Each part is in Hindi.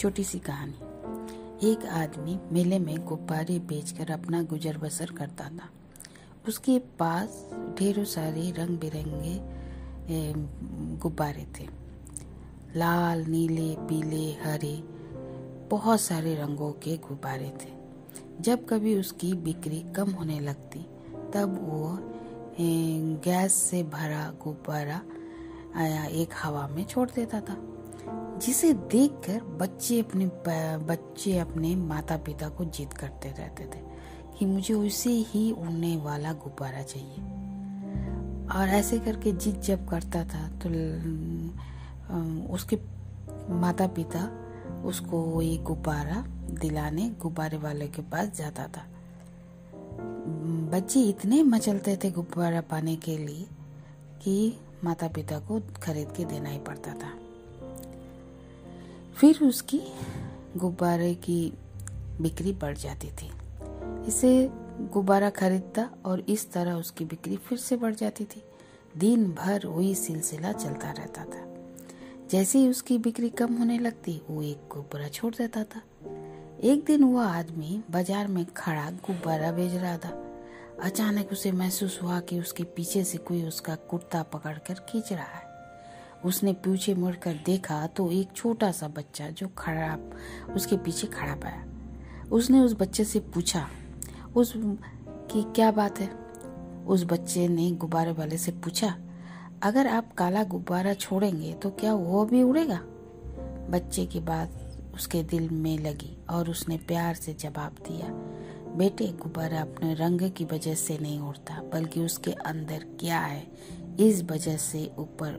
छोटी सी कहानी। एक आदमी मेले में गुब्बारे बेचकर अपना गुजर बसर करता था। उसके पास ढेरों सारे रंग बिरंगे गुब्बारे थे। लाल, नीले, पीले, हरे, बहुत सारे रंगों के गुब्बारे थे। जब कभी उसकी बिक्री कम होने लगती, तब वो गैस से भरा गुब्बारा एक हवा में छोड़ देता था। जिसे देखकर बच्चे अपने बच्चे अपने माता पिता को जिद करते रहते थे कि मुझे उसे ही उड़ने वाला गुब्बारा चाहिए। और ऐसे करके जिद जब करता था तो उसके माता पिता उसको ये गुब्बारा दिलाने, गुब्बारे वाले के पास जाता था। बच्चे इतने मचलते थे गुब्बारा पाने के लिए कि माता पिता को खरीद के देना ही पड़ता था। फिर उसकी गुब्बारे की बिक्री बढ़ जाती थी। इसे गुब्बारा खरीदता और इस तरह उसकी बिक्री फिर से बढ़ जाती थी। दिन भर वही सिलसिला चलता रहता था। जैसे ही उसकी बिक्री कम होने लगती, वो एक गुब्बारा छोड़ देता था। एक दिन वह आदमी बाज़ार में खड़ा गुब्बारा बेच रहा था। अचानक उसे महसूस हुआ कि उसके पीछे से कोई उसका कुर्ता पकड़कर खींच रहा है। उसने पीछे मुड़कर देखा तो एक छोटा सा बच्चा जो खड़ा, उसके पीछे खड़ा पाया। उसने उस बच्चे से पूछा, उस, की क्या बात है? उस बच्चे ने गुब्बारे वाले से पूछा, अगर आप काला गुब्बारा छोड़ेंगे तो क्या वो भी उड़ेगा? बच्चे की बात उसके दिल में लगी और उसने प्यार से जवाब दिया, बेटे, गुब्बारा अपने रंग की वजह से नहीं उड़ता, बल्कि उसके अंदर क्या है इस वजह से ऊपर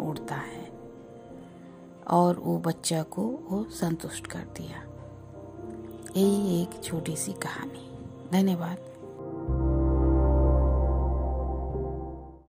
उड़ता है। और वो बच्चा को वो संतुष्ट कर दिया। यही एक छोटी सी कहानी। धन्यवाद।